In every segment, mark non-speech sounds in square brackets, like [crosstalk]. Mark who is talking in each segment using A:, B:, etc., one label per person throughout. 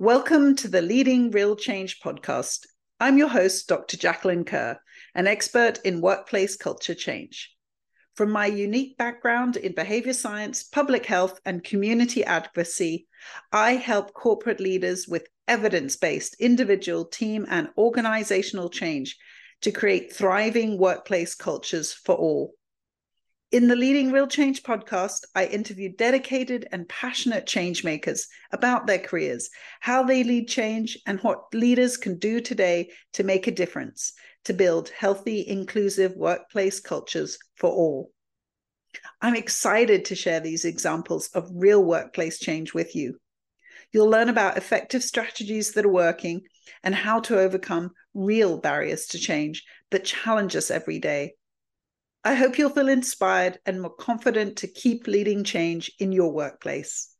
A: Welcome to the Leading Real Change podcast. I'm your host, Dr. Jacqueline Kerr, an expert in workplace culture change. From my unique background in behavior science, public health, and community advocacy, I help corporate leaders with evidence based individual, team, and organizational change to create thriving workplace cultures for all. In the Leading Real Change podcast, I interviewed dedicated and passionate change makers about their careers, how they lead change, and what leaders can do today to make a difference to build healthy, inclusive workplace cultures for all. I'm excited to share these examples of real workplace change with you. You'll learn about effective strategies that are working and how to overcome real barriers to change that challenge us every day I hope you'll feel inspired and more confident to keep leading change in your workplace.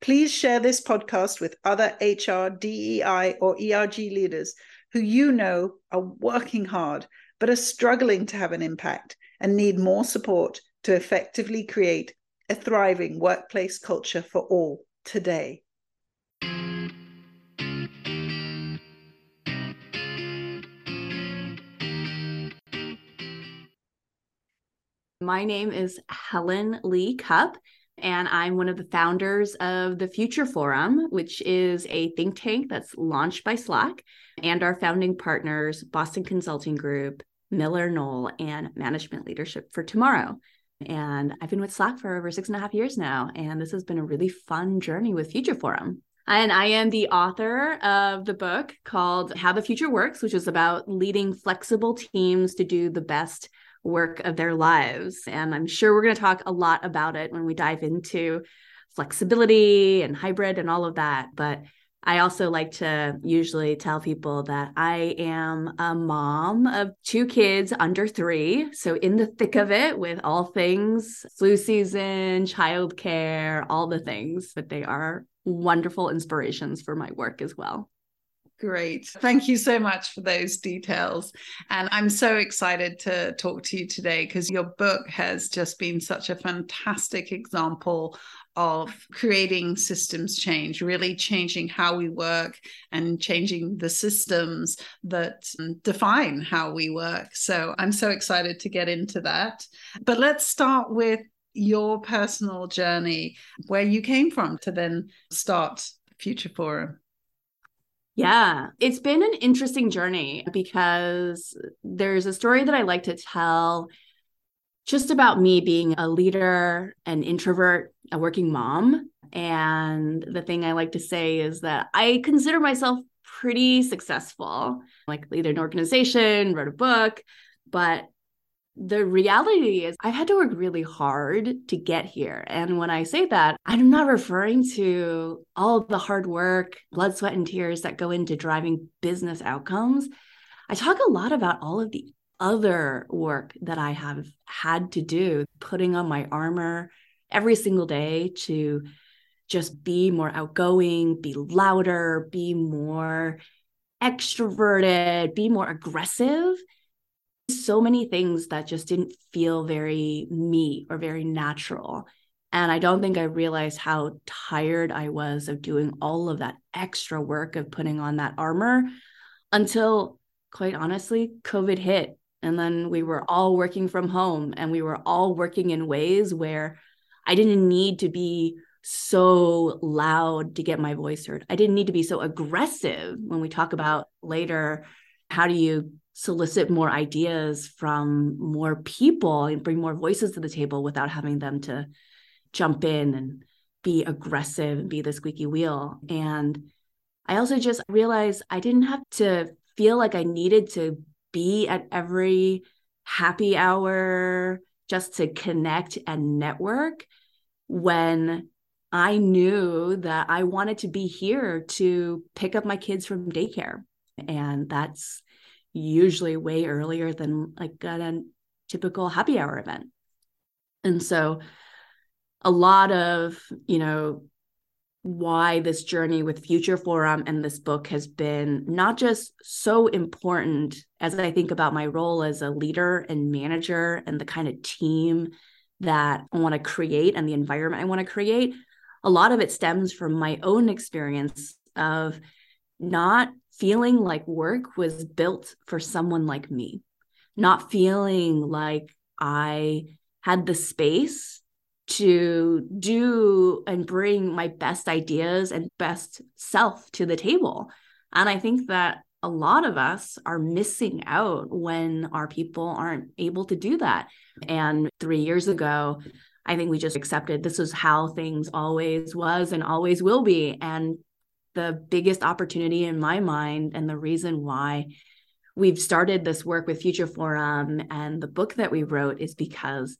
A: Please share this podcast with other HR, DEI, or ERG leaders who you know are working hard but are struggling to have an impact and need more support to effectively create a thriving workplace culture for all today.
B: My name is Helen Lee Kupp, and I'm one of the founders of the Future Forum, which is a think tank that's launched by Slack and our founding partners, Boston Consulting Group, Miller Knoll, and Management Leadership for Tomorrow. And I've been with Slack for over six and a half years now, and this has been a really fun journey with Future Forum. And I am the author of the book called How the Future Works, which is about leading flexible teams to do the best work of their lives. And I'm sure we're going to talk a lot about it when we dive into flexibility and hybrid and all of that. But I also like to usually tell people that I am a mom of two kids under three. So, in the thick of it with all things flu season, childcare, all the things, but they are wonderful inspirations for my work as well.
A: Great. Thank you so much for those details. And I'm so excited to talk to you today because your book has just been such a fantastic example of creating systems change, really changing how we work and changing the systems that um, define how we work. So I'm so excited to get into that. But let's start with your personal journey, where you came from to then start Future Forum.
B: Yeah, it's been an interesting journey because there's a story that I like to tell just about me being a leader, an introvert, a working mom. And the thing I like to say is that I consider myself pretty successful, like lead an organization, wrote a book, but the reality is I've had to work really hard to get here. And when I say that, I'm not referring to all the hard work, blood, sweat, and tears that go into driving business outcomes. I talk a lot about all of the other work that I have had to do, putting on my armor every single day to just be more outgoing, be louder, be more extroverted, be more aggressive so many things that just didn't feel very me or very natural. And I don't think I realized how tired I was of doing all of that extra work of putting on that armor until, quite honestly, COVID hit. And then we were all working from home and we were all working in ways where I didn't need to be so loud to get my voice heard. I didn't need to be so aggressive when we talk about later how do you solicit more ideas from more people and bring more voices to the table without having them to jump in and be aggressive and be the squeaky wheel. And I also just realized I didn't have to feel like I needed to be at every happy hour just to connect and network when I knew that I wanted to be here to pick up my kids from daycare. And that's usually way earlier than like a typical happy hour event. And so a lot of, you know, why this journey with Future Forum and this book has been not just so important as I think about my role as a leader and manager and the kind of team that I want to create and the environment I want to create. A lot of it stems from my own experience of not feeling like work was built for someone like me, not feeling like I had the space to do and bring my best ideas and best self to the table. And I think that a lot of us are missing out when our people aren't able to do that. And three years ago, I think we just accepted this is how things always was and always will be. And the biggest opportunity in my mind, and the reason why we've started this work with Future Forum and the book that we wrote is because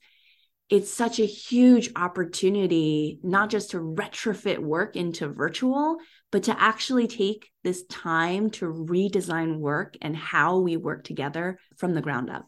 B: it's such a huge opportunity, not just to retrofit work into virtual, but to actually take this time to redesign work and how we work together from the ground up.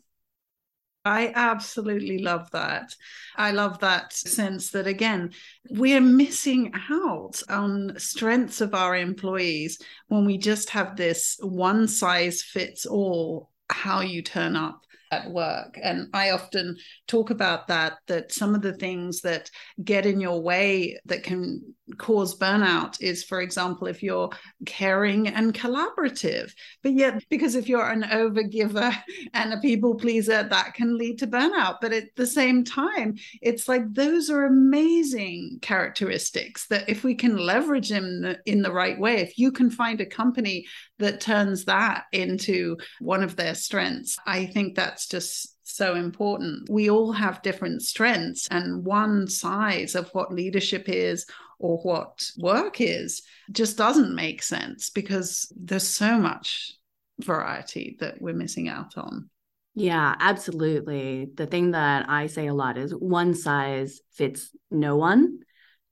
A: I absolutely love that. I love that sense that, again, we're missing out on strengths of our employees when we just have this one size fits all how you turn up at work. And I often talk about that, that some of the things that get in your way that can cause burnout is, for example, if you're caring and collaborative. But yet, because if you're an overgiver [laughs] and a people pleaser, that can lead to burnout. But at the same time, it's like those are amazing characteristics that if we can leverage them in the right way, if you can find a company that turns that into one of their strengths, I think that's just so important. We all have different strengths, and one size of what leadership is or what work is just doesn't make sense because there's so much variety that we're missing out on.
B: Yeah, absolutely. The thing that I say a lot is one size fits no one.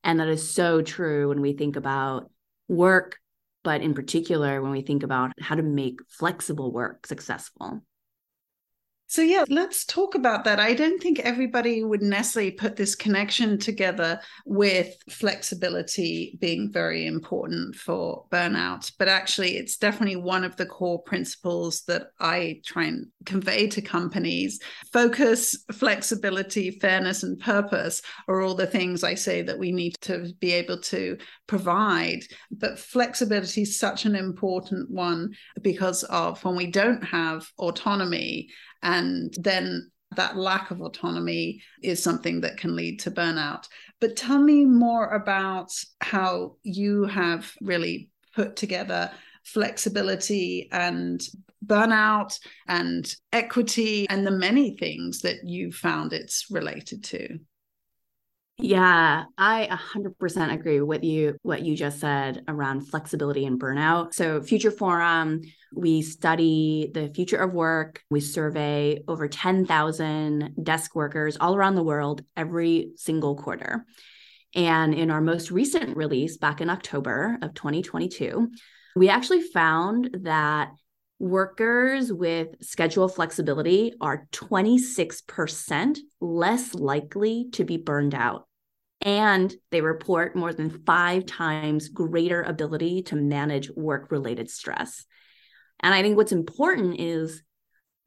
B: And that is so true when we think about work, but in particular, when we think about how to make flexible work successful.
A: So, yeah, let's talk about that. I don't think everybody would necessarily put this connection together with flexibility being very important for burnout, but actually, it's definitely one of the core principles that I try and convey to companies. Focus, flexibility, fairness, and purpose are all the things I say that we need to be able to provide. But flexibility is such an important one because of when we don't have autonomy and then that lack of autonomy is something that can lead to burnout. But tell me more about how you have really put together flexibility and burnout and equity and the many things that you found it's related to.
B: Yeah, I 100% agree with you what you just said around flexibility and burnout. So Future Forum, we study the future of work. We survey over 10,000 desk workers all around the world every single quarter. And in our most recent release back in October of 2022, we actually found that workers with schedule flexibility are 26% less likely to be burned out. And they report more than five times greater ability to manage work related stress. And I think what's important is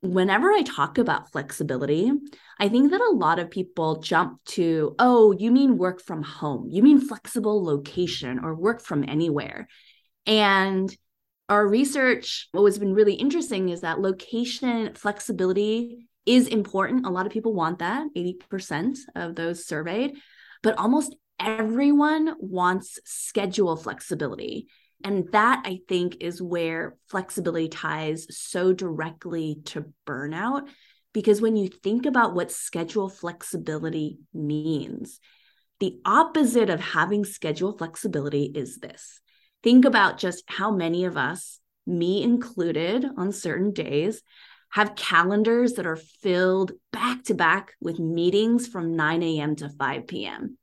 B: whenever I talk about flexibility, I think that a lot of people jump to, oh, you mean work from home, you mean flexible location or work from anywhere. And our research, what has been really interesting is that location flexibility is important. A lot of people want that, 80% of those surveyed, but almost everyone wants schedule flexibility. And that I think is where flexibility ties so directly to burnout. Because when you think about what schedule flexibility means, the opposite of having schedule flexibility is this think about just how many of us, me included, on certain days, have calendars that are filled back to back with meetings from 9 a.m. to 5 p.m.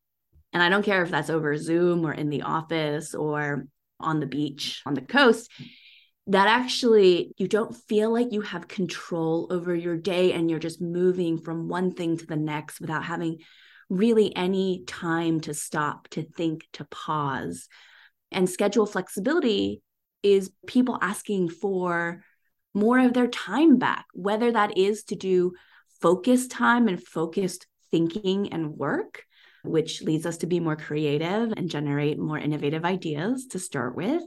B: And I don't care if that's over Zoom or in the office or on the beach on the coast, that actually you don't feel like you have control over your day and you're just moving from one thing to the next without having really any time to stop, to think, to pause. And schedule flexibility is people asking for more of their time back, whether that is to do focused time and focused thinking and work, which leads us to be more creative and generate more innovative ideas to start with.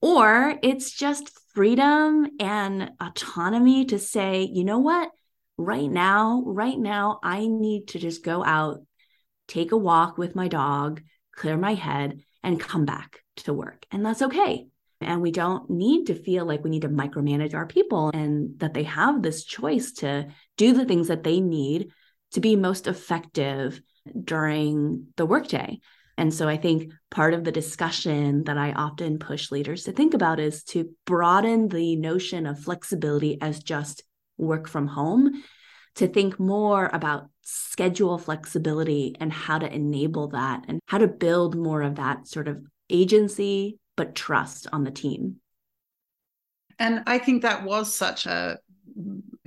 B: Or it's just freedom and autonomy to say, you know what? Right now, right now, I need to just go out, take a walk with my dog, clear my head, and come back to work. And that's okay. And we don't need to feel like we need to micromanage our people and that they have this choice to do the things that they need to be most effective during the workday. And so I think part of the discussion that I often push leaders to think about is to broaden the notion of flexibility as just work from home, to think more about schedule flexibility and how to enable that and how to build more of that sort of agency, but trust on the team.
A: And I think that was such a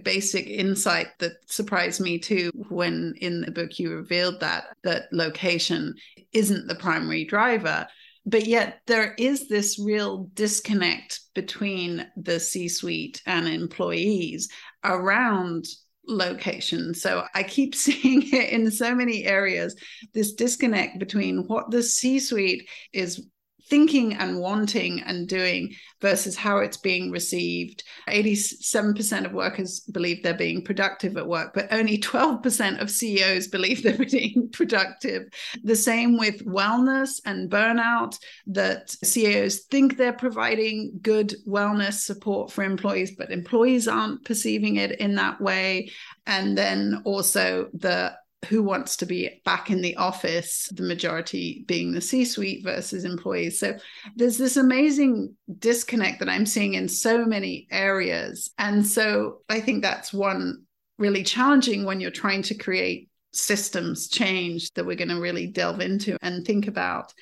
A: basic insight that surprised me too when in the book you revealed that that location isn't the primary driver but yet there is this real disconnect between the c suite and employees around location so i keep [laughs] seeing it in so many areas this disconnect between what the c suite is thinking and wanting and doing versus how it's being received. 87% of workers believe they're being productive at work, but only 12% of CEOs believe [laughs] they're being productive. The same with wellness and burnout, that CEOs think they're providing good wellness support for employees, but employees aren't perceiving it in that way. And then also the who wants to be back in the office, the majority being the C suite versus employees. So there's this amazing disconnect that I'm seeing in so many areas. And so I think that's one really challenging when you're trying to create systems change that we're going to really delve into and think about.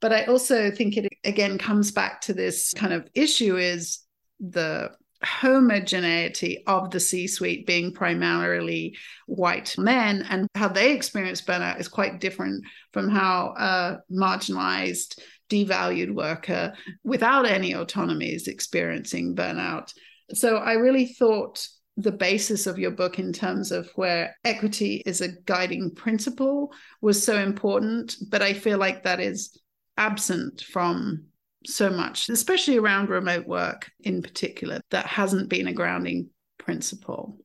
A: But I also think it again comes back to this kind of issue is the homogeneity of the C suite being primarily white men and how they experience burnout is quite different from how a marginalized, devalued worker without any autonomy is experiencing burnout. So I really thought the basis of your book in terms of where equity is a guiding principle was so important, but I feel like that is absent from so much, especially around remote work in particular, that hasn't been a grounding principle.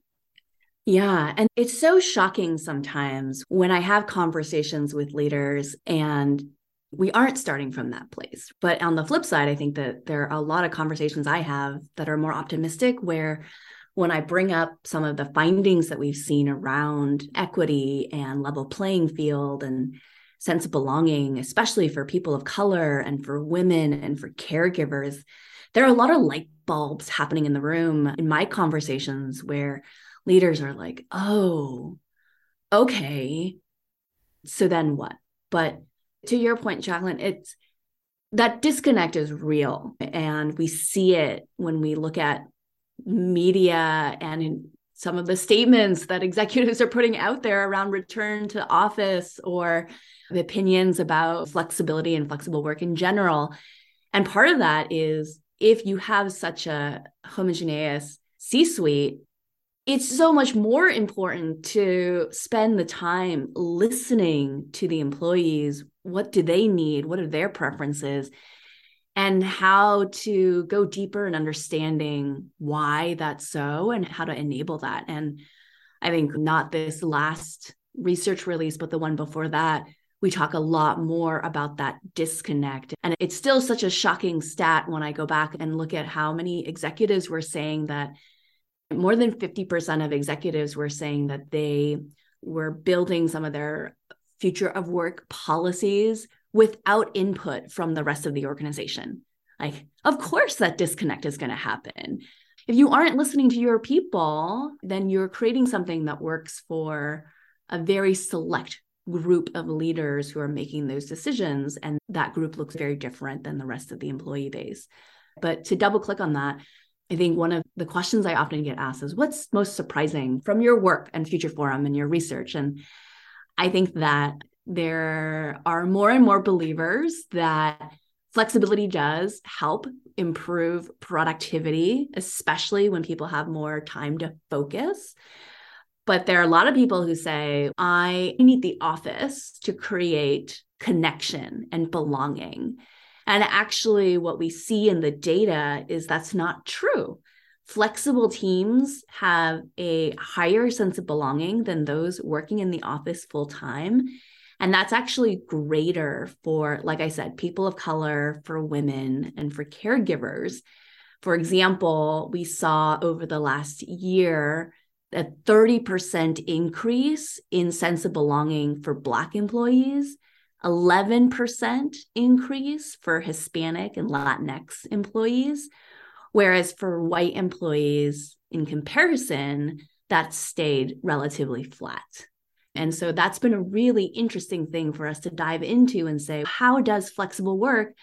B: Yeah. And it's so shocking sometimes when I have conversations with leaders and we aren't starting from that place. But on the flip side, I think that there are a lot of conversations I have that are more optimistic, where when I bring up some of the findings that we've seen around equity and level playing field and sense of belonging, especially for people of color and for women and for caregivers. There are a lot of light bulbs happening in the room in my conversations where leaders are like, oh, okay. So then what? But to your point, Jacqueline, it's that disconnect is real. And we see it when we look at media and in some of the statements that executives are putting out there around return to office or opinions about flexibility and flexible work in general. And part of that is if you have such a homogeneous C suite, it's so much more important to spend the time listening to the employees. What do they need? What are their preferences? And how to go deeper in understanding why that's so and how to enable that. And I think not this last research release, but the one before that we talk a lot more about that disconnect. And it's still such a shocking stat when I go back and look at how many executives were saying that more than 50% of executives were saying that they were building some of their future of work policies without input from the rest of the organization. Like, of course, that disconnect is going to happen. If you aren't listening to your people, then you're creating something that works for a very select group of leaders who are making those decisions. And that group looks very different than the rest of the employee base. But to double click on that, I think one of the questions I often get asked is what's most surprising from your work and Future Forum and your research? And I think that there are more and more believers that flexibility does help improve productivity, especially when people have more time to focus. But there are a lot of people who say, I need the office to create connection and belonging. And actually, what we see in the data is that's not true. Flexible teams have a higher sense of belonging than those working in the office full time. And that's actually greater for, like I said, people of color, for women, and for caregivers. For example, we saw over the last year a 30% increase in sense of belonging for Black employees, 11% increase for Hispanic and Latinx employees. Whereas for white employees, in comparison, that stayed relatively flat. And so that's been a really interesting thing for us to dive into and say, how does flexible work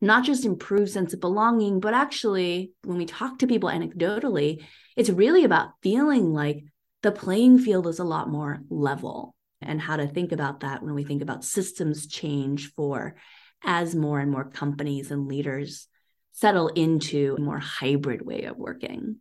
B: not just improve sense of belonging, but actually, when we talk to people anecdotally, it's really about feeling like the playing field is a lot more level and how to think about that when we think about systems change for as more and more companies and leaders settle into a more hybrid way of working.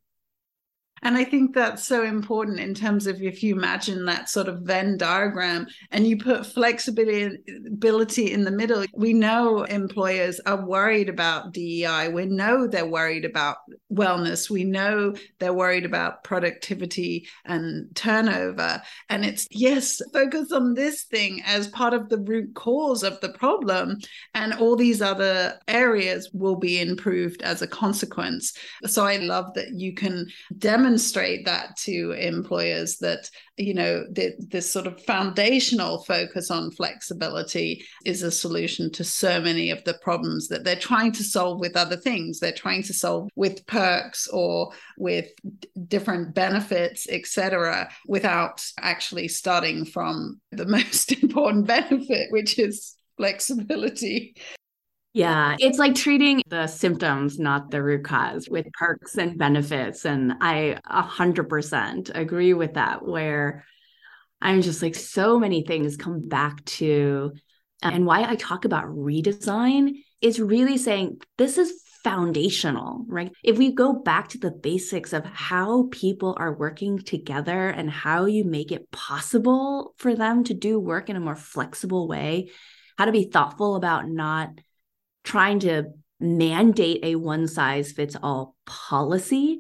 A: And I think that's so important in terms of if you imagine that sort of Venn diagram and you put flexibility in the middle, we know employers are worried about DEI. We know they're worried about wellness. We know they're worried about productivity and turnover. And it's, yes, focus on this thing as part of the root cause of the problem. And all these other areas will be improved as a consequence. So I love that you can demonstrate that to employers that you know the, this sort of foundational focus on flexibility is a solution to so many of the problems that they're trying to solve with other things. They're trying to solve with perks or with different benefits etc without actually starting from the [laughs] most important benefit which is flexibility
B: yeah, it's like treating the symptoms, not the root cause, with perks and benefits. And I 100% agree with that, where I'm just like, so many things come back to, and why I talk about redesign is really saying this is foundational, right? If we go back to the basics of how people are working together and how you make it possible for them to do work in a more flexible way, how to be thoughtful about not trying to mandate a one size fits all policy,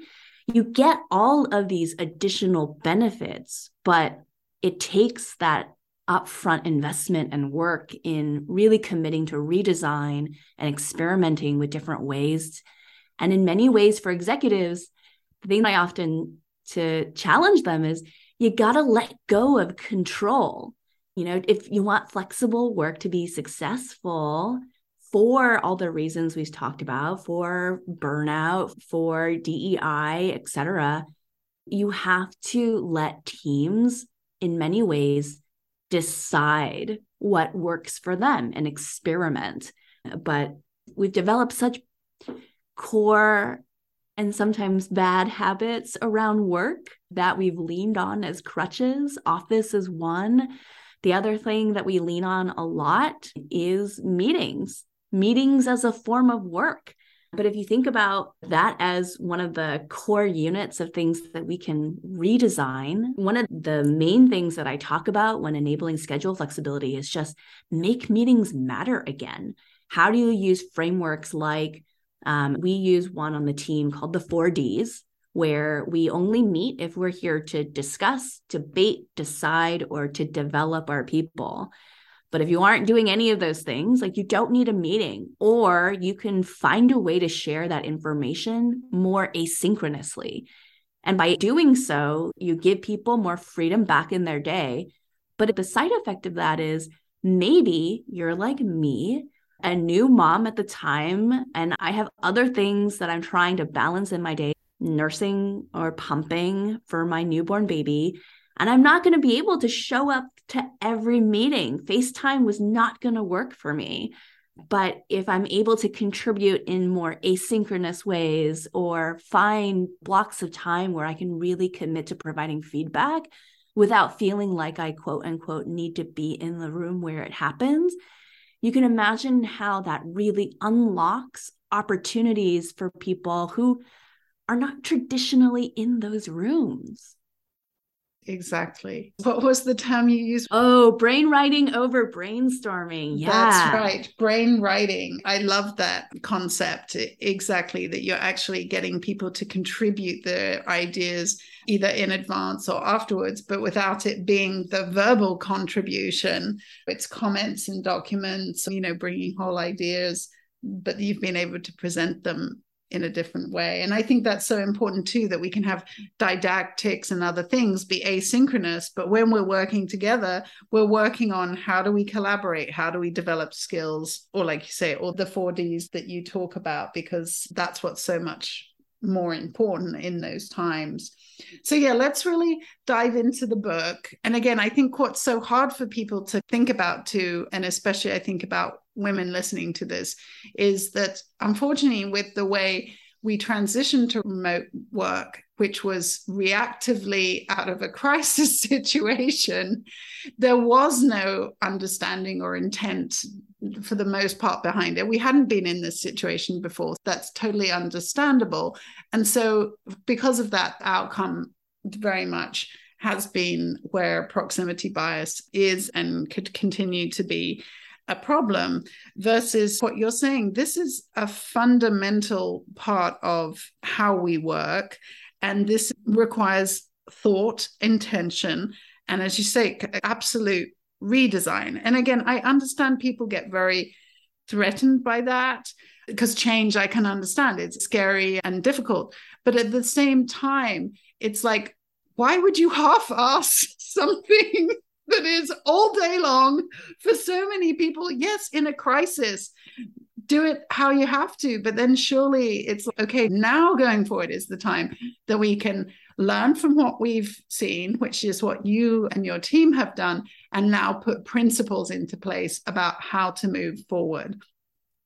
B: you get all of these additional benefits, but it takes that upfront investment and work in really committing to redesign and experimenting with different ways. And in many ways, for executives, the thing I often to challenge them is you got to let go of control. You know, if you want flexible work to be successful, for all the reasons we've talked about, for burnout, for DEI, et cetera, you have to let teams, in many ways, decide what works for them and experiment. But we've developed such core and sometimes bad habits around work that we've leaned on as crutches. Office is one. The other thing that we lean on a lot is meetings meetings as a form of work. But if you think about that as one of the core units of things that we can redesign, one of the main things that I talk about when enabling schedule flexibility is just make meetings matter again. How do you use frameworks like um, we use one on the team called the four Ds, where we only meet if we're here to discuss, debate, decide, or to develop our people. But if you aren't doing any of those things, like you don't need a meeting, or you can find a way to share that information more asynchronously. And by doing so, you give people more freedom back in their day. But the side effect of that is maybe you're like me, a new mom at the time, and I have other things that I'm trying to balance in my day, nursing or pumping for my newborn baby. And I'm not going to be able to show up to every meeting. FaceTime was not going to work for me. But if I'm able to contribute in more asynchronous ways or find blocks of time where I can really commit to providing feedback without feeling like I quote unquote need to be in the room where it happens, you can imagine how that really unlocks opportunities for people who are not traditionally in those rooms
A: exactly. What was the term you used?
B: Oh, brain writing over brainstorming. Yeah.
A: That's right. Brain writing. I love that concept. Exactly. That you're actually getting people to contribute their ideas either in advance or afterwards, but without it being the verbal contribution. It's comments and documents, you know, bringing whole ideas, but you've been able to present them in a different way. And I think that's so important too that we can have didactics and other things be asynchronous, but when we're working together, we're working on how do we collaborate? How do we develop skills? Or, like you say, all the 4Ds that you talk about, because that's what's so much more important in those times. So, yeah, let's really dive into the book. And again, I think what's so hard for people to think about too, and especially I think about women listening to this, is that unfortunately, with the way we transitioned to remote work, which was reactively out of a [laughs] crisis situation, there was no understanding or intent for the most part behind it. We hadn't been in this situation before. That's totally understandable. And so, because of that outcome, very much has been where proximity bias is and could continue to be a problem versus what you're saying. This is a fundamental part of how we work. And this requires thought, intention, and as you say, absolute redesign. And again, I understand people get very threatened by that because change I can understand. It's scary and difficult. But at the same time, it's like, why would you half ask [laughs] something that is all day long for so many people? Yes, in a crisis, do it how you have to. But then surely it's okay, now going forward is the time that we can learn from what we've seen, which is what you and your team have done, and now put principles into place about how to move forward.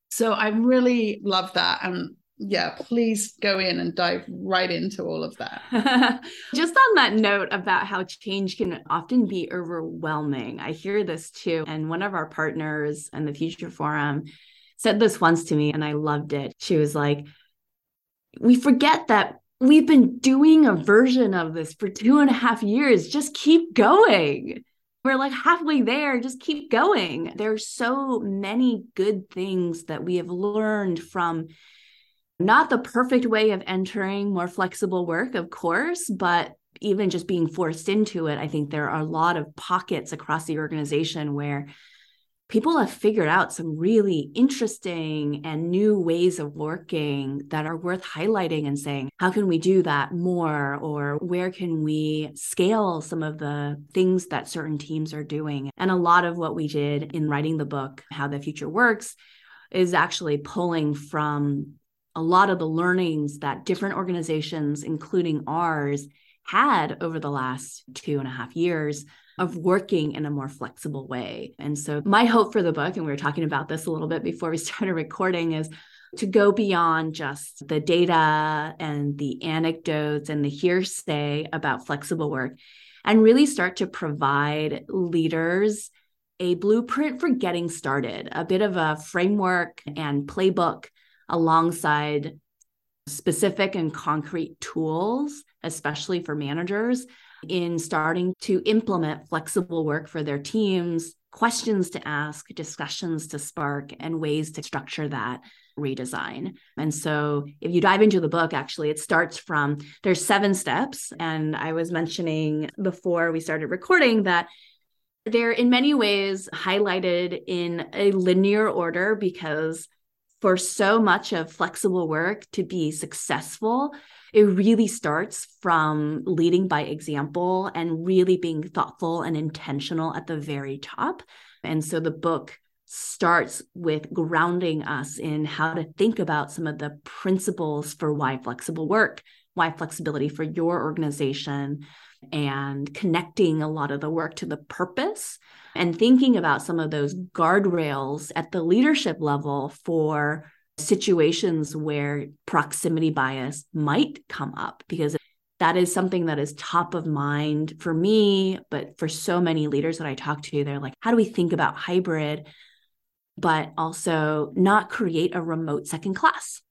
A: So I really love that. And yeah, please go in and dive right into all of that. [laughs]
B: Just on that note about how change can often be overwhelming, I hear this too. And one of our partners and the Future Forum said this once to me, and I loved it. She was like, We forget that we've been doing a version of this for two and a half years. Just keep going. We're like halfway there. Just keep going. There's so many good things that we have learned from not the perfect way of entering more flexible work, of course, but even just being forced into it, I think there are a lot of pockets across the organization where people have figured out some really interesting and new ways of working that are worth highlighting and saying, how can we do that more? Or where can we scale some of the things that certain teams are doing? And a lot of what we did in writing the book, How the Future Works, is actually pulling from a lot of the learnings that different organizations, including ours, had over the last two and a half years of working in a more flexible way. And so, my hope for the book, and we were talking about this a little bit before we [laughs] started recording, is to go beyond just the data and the anecdotes and the hearsay about flexible work and really start to provide leaders a blueprint for getting started, a bit of a framework and playbook alongside specific and concrete tools, especially for managers in starting to implement flexible work for their teams, questions to ask, discussions to spark, and ways to structure that redesign. And so if you dive into the book, actually, it starts from there's seven steps. And I was mentioning before we started recording that they're in many ways highlighted in a linear order because for so much of flexible work to be successful, it really starts from leading by example and really being thoughtful and intentional at the very top. And so the book starts with grounding us in how to think about some of the principles for why flexible work, why flexibility for your organization, and connecting a lot of the work to the purpose and thinking about some of those guardrails at the leadership level for situations where proximity bias might come up because that is something that is top of mind for me, but for so many leaders that I talk to, they're like, how do we think about hybrid, but also not create a remote second class?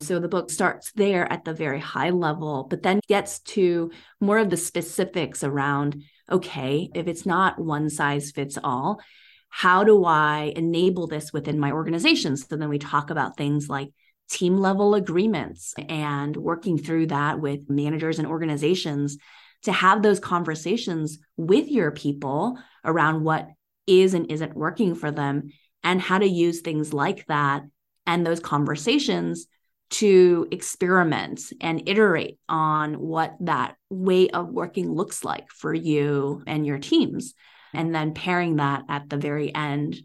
B: So the book starts there at the very high level, but then gets to more of the specifics around okay, if it's not one size fits all, how do I enable this within my organization? So then we talk about things like team level agreements and working through that with managers and organizations to have those conversations with your people around what is and isn't working for them and how to use things like that and those conversations to experiment and iterate on what that way of working looks like for you and your teams. And then pairing that at the very end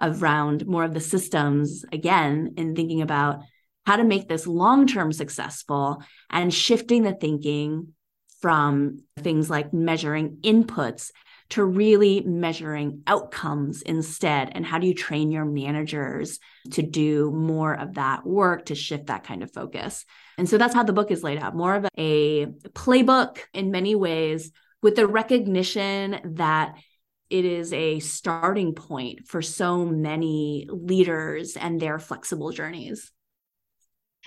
B: around more of the systems again, in thinking about how to make this long term successful and shifting the thinking from things like measuring inputs to really measuring outcomes instead. And how do you train your managers to do more of that work to shift that kind of focus? And so that's how the book is laid out more of a playbook in many ways, with the recognition that it is a starting point for so many leaders and their flexible journeys.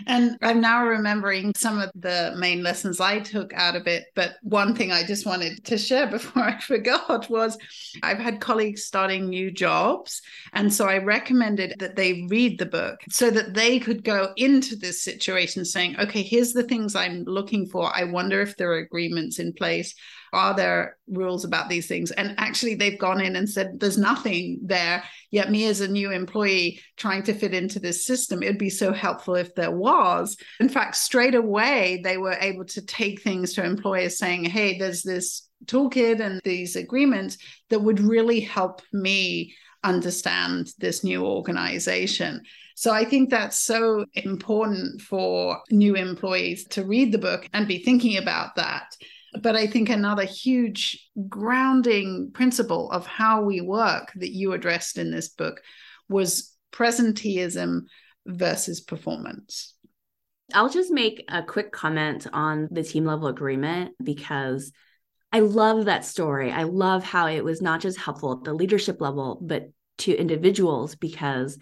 A: And I'm now remembering some of the main lessons I took out of it. But one thing I just wanted to share [laughs] before I forgot was I've had colleagues starting new jobs. And so I recommended that they read the book so that they could go into this situation saying, okay, here's the things I'm looking for. I wonder if there are agreements in place are there rules about these things? And actually, they've gone in and said, there's nothing there. Yet, me as a new employee trying to fit into this system, it'd be so helpful if there was. In fact, straight away, they were able to take things to employers saying, hey, there's this toolkit and these agreements that would really help me understand this new organization. So I think that's so important for new employees to read the book and be thinking about that. But I think another huge grounding principle of how we work that you addressed in this book was presenteeism versus performance.
B: I'll just make a quick comment on the team level agreement because I love that story. I love how it was not just helpful at the leadership level, but to individuals because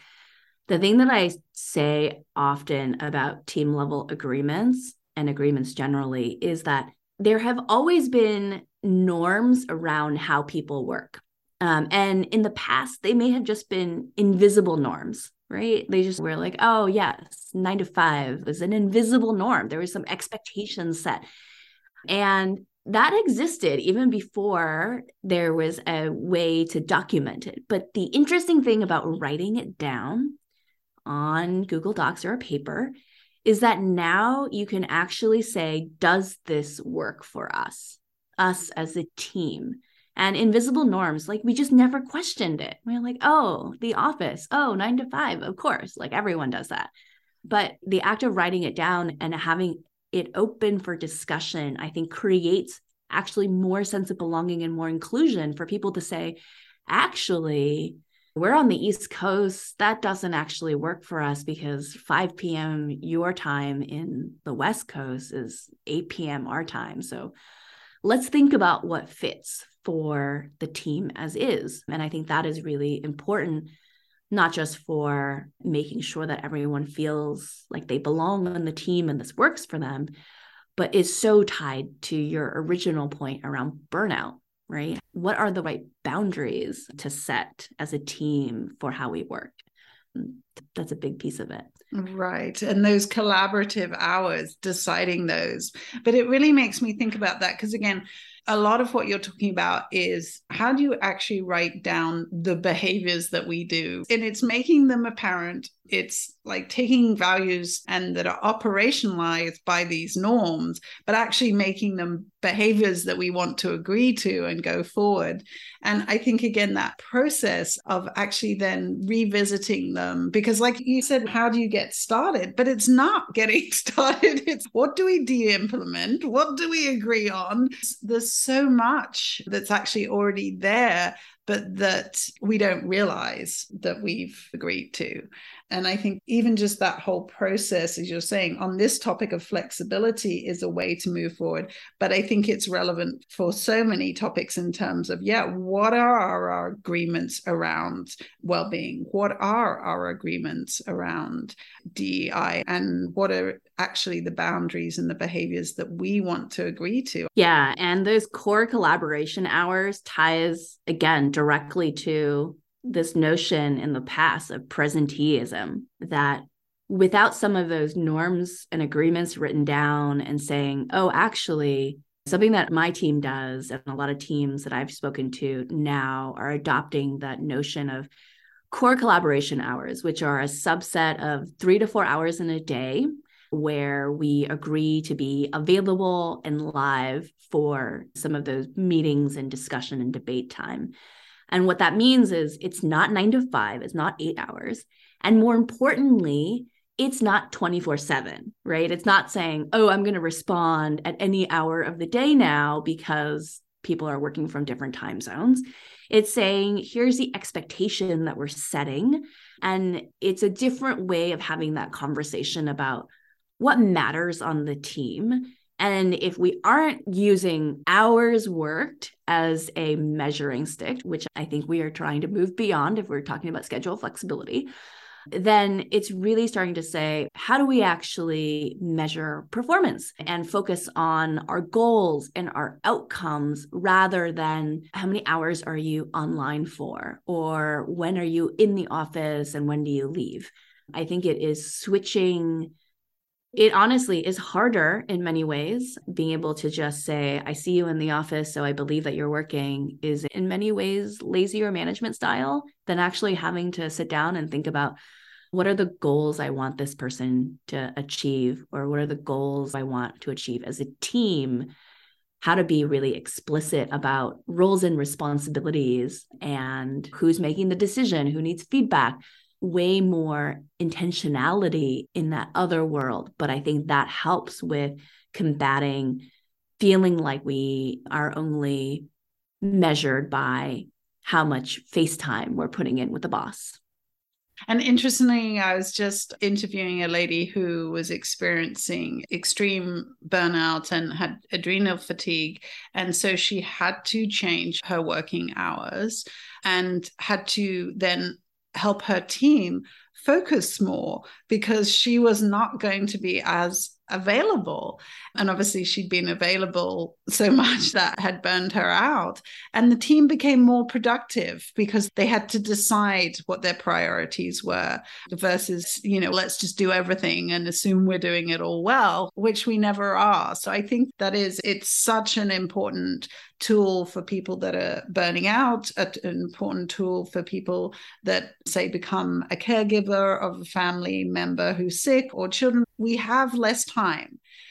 B: the thing that I say often about team level agreements and agreements generally is that there have always been norms around how people work. Um, and in the past, they may have just been invisible norms, right? They just were like, oh, yes, nine to five is an invisible norm. There was some expectations set. And that existed even before there was a way to document it. But the interesting thing about writing it down on Google Docs or a paper is that now you can actually say, does this work for us, us as a team? And invisible norms, like we just never questioned it. We we're like, oh, the office, oh, nine to five, of course, like everyone does that. But the act of writing it down and having it open for discussion, I think creates actually more sense of belonging and more inclusion for people to say, actually, we're on the East Coast. That doesn't actually work for us because 5 p.m. your time in the West Coast is 8 p.m. our time. So let's think about what fits for the team as is. And I think that is really important, not just for making sure that everyone feels like they belong on the team and this works for them, but is so tied to your original point around burnout right? What are the right boundaries to set as a team for how we work? That's a big piece of it.
A: Right. And those collaborative hours, deciding those. But it really makes me think about that because, again, a lot of what you're talking about is how do you actually write down the behaviors that we do? And it's making them apparent. It's like taking values and that are operationalized by these norms, but actually making them behaviors that we want to agree to and go forward. And I think, again, that process of actually then revisiting them, because, like you said, how do you get started? But it's not getting [laughs] started. It's what do we de implement? What do we agree on? There's so much that's actually already there, but that we don't realize that we've agreed to. And I think even just that whole process, as you're saying, on this topic of flexibility is a way to move forward. But I think it's relevant for so many topics in terms of, yeah, what are our agreements around well being? What are our agreements around DEI? And what are actually the boundaries and the behaviors that we want to agree to?
B: Yeah. And those core collaboration hours ties again directly to this notion in the past of presenteeism that without some of those norms and agreements written down and saying, oh, actually, something that my team does and a lot of teams that I've spoken to now are adopting that notion of core collaboration hours, which are a subset of three to four hours in a day where we agree to be available and live for some of those meetings and discussion and debate time. And what that means is it's not nine to five, it's not eight hours. And more importantly, it's not 24 7, right? It's not saying, oh, I'm going to respond at any hour of the day now because people are working from different time zones. It's saying, here's the expectation that we're setting. And it's a different way of having that conversation about what matters on the team and if we aren't using hours worked as a measuring stick, which I think we are trying to move beyond if we're talking about schedule flexibility, then it's really starting to say, how do we actually measure performance and focus on our goals and our outcomes rather than how many hours are you online for or when are you in the office and when do you leave? I think it is switching it honestly is harder in many ways. Being able to just say, I see you in the office, so I believe that you're working, is in many ways lazier management style than actually having to sit down and think about what are the goals I want this person to achieve, or what are the goals I want to achieve as a team. How to be really explicit about roles and responsibilities and who's making the decision, who needs feedback, way more intentionality in that other world. But I think that helps with combating feeling like we are only measured by how much FaceTime we're putting in with the boss.
A: And interestingly, I was just interviewing a lady who was experiencing extreme burnout and had adrenal fatigue. And so she had to change her working hours and had to then help her team focus more because she was not going to be as available. And obviously, she'd been available so [laughs] much that had burned her out. And the team became more productive because they had to decide what their priorities were versus, you know, let's just do everything and assume we're doing it all well, which we never are. So I think that is, it's such an important tool for people that are burning out, an important tool for people that, say, become a caregiver of a family member who's sick or children. We have less time.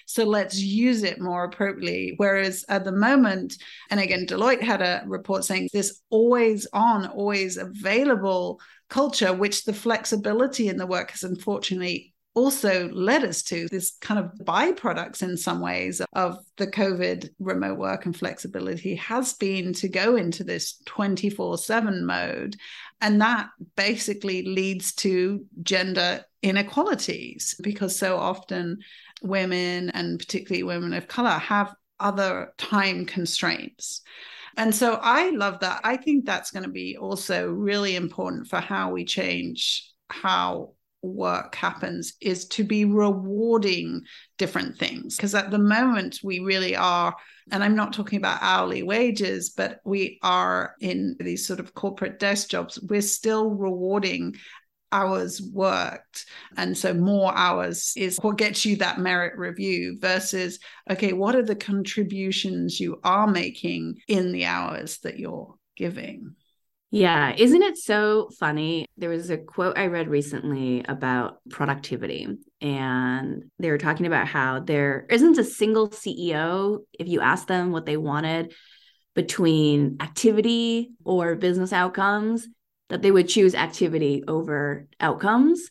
A: So let's use it more appropriately. Whereas at the moment, and again, Deloitte had a report saying this always on, always available culture, which the flexibility in the work has unfortunately also led us to this kind of byproducts in some ways of the COVID remote work and flexibility has been to go into this 24 7 mode. And that basically leads to gender inequalities because so often women and particularly women of color have other time constraints. And so I love that. I think that's going to be also really important for how we change how work happens is to be rewarding different things because at the moment we really are and i'm not talking about hourly wages but we are in these sort of corporate desk jobs we're still rewarding hours worked and so more hours is what gets you that merit review versus okay what are the contributions you are making in the hours that you're giving
B: yeah. Isn't it so funny? There was a quote I read recently about productivity, and they were talking about how there isn't a single CEO, if you ask them what they wanted between activity or business outcomes, that they would choose activity over outcomes.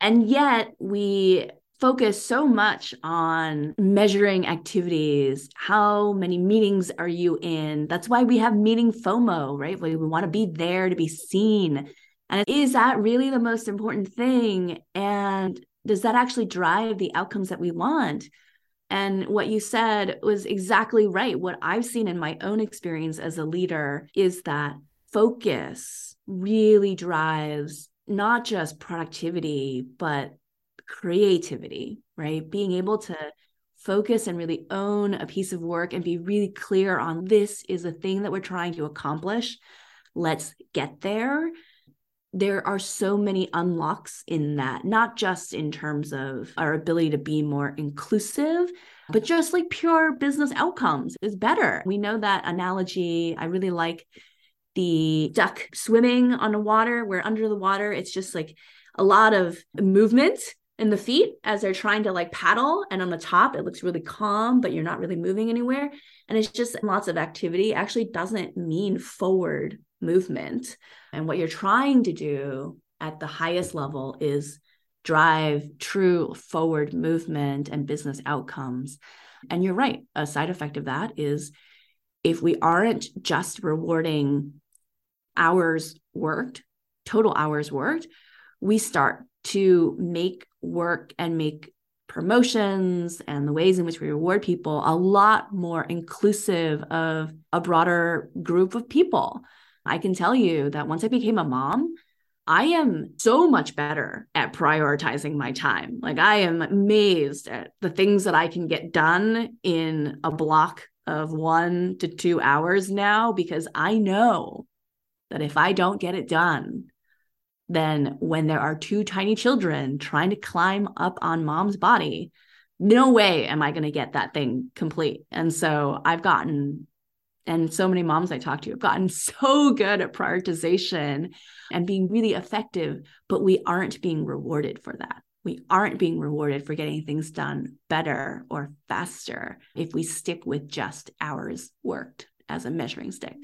B: And yet we focus so much on measuring activities. How many meetings are you in? That's why we have meeting FOMO, right? We, we want to be there to be seen And is that really the most important thing? And does that actually drive the outcomes that we want? And what you said was exactly right. What I've seen in my own experience as a leader is that focus really drives not just productivity, but creativity, right? Being able to focus and really own a piece of work and be really clear on this is the thing that we're trying to accomplish. Let's get there. There are so many unlocks in that, not just in terms of our ability to be more inclusive, but just like pure business outcomes is better. We know that analogy. I really like the duck swimming on the water, where under the water, it's just like a lot of movement in the feet as they're trying to like paddle. And on the top it looks really calm but you're not really moving anywhere. And it's just lots of activity. Actually doesn't mean forward movement. And what you're trying to do at the highest level is drive true forward movement and business outcomes. And you're right a side effect of that is if we aren't just rewarding hours worked total hours worked we start to make work and make promotions and the ways in which we reward people a lot more inclusive of a broader group of people. I can tell you that once I became a mom, I am so much better at prioritizing my time. Like, I am amazed at the things that I can get done in a block of one to two hours now because I know that if I don't get it done, then when there are two tiny children trying to climb up on mom's body no way am i going to get that thing complete. And so i've gotten and so many moms i talk to have gotten [laughs] so good at prioritization and being really effective but we aren't being rewarded for that. We aren't being rewarded for getting things done better or faster if we stick with just hours worked as a measuring stick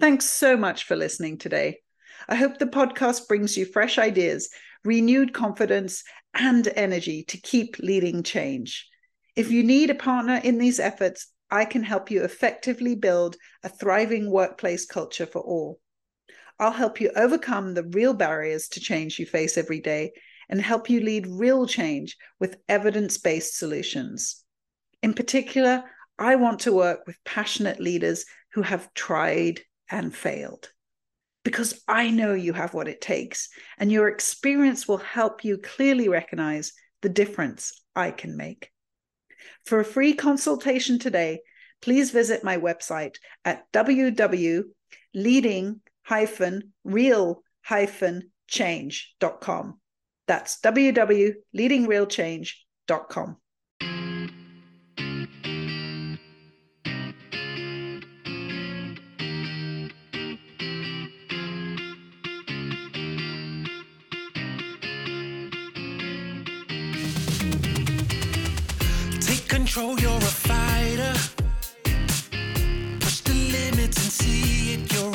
A: Thanks so much for listening today. I hope the podcast brings you fresh ideas, renewed confidence, and energy to keep leading change. If you need a partner in these efforts, I can help you effectively build a thriving workplace culture for all. I'll help you overcome the real barriers to change you face every day and help you lead real change with evidence based solutions. In particular, I want to work with passionate leaders who have tried and failed. Because I know you have what it takes, and your experience will help you clearly recognize the difference I can make. For a free consultation today, please visit my website at www.leading-real-change.com. That's www.leadingrealchange.com. Take control, you're a fighter. Push the limits and see it, you're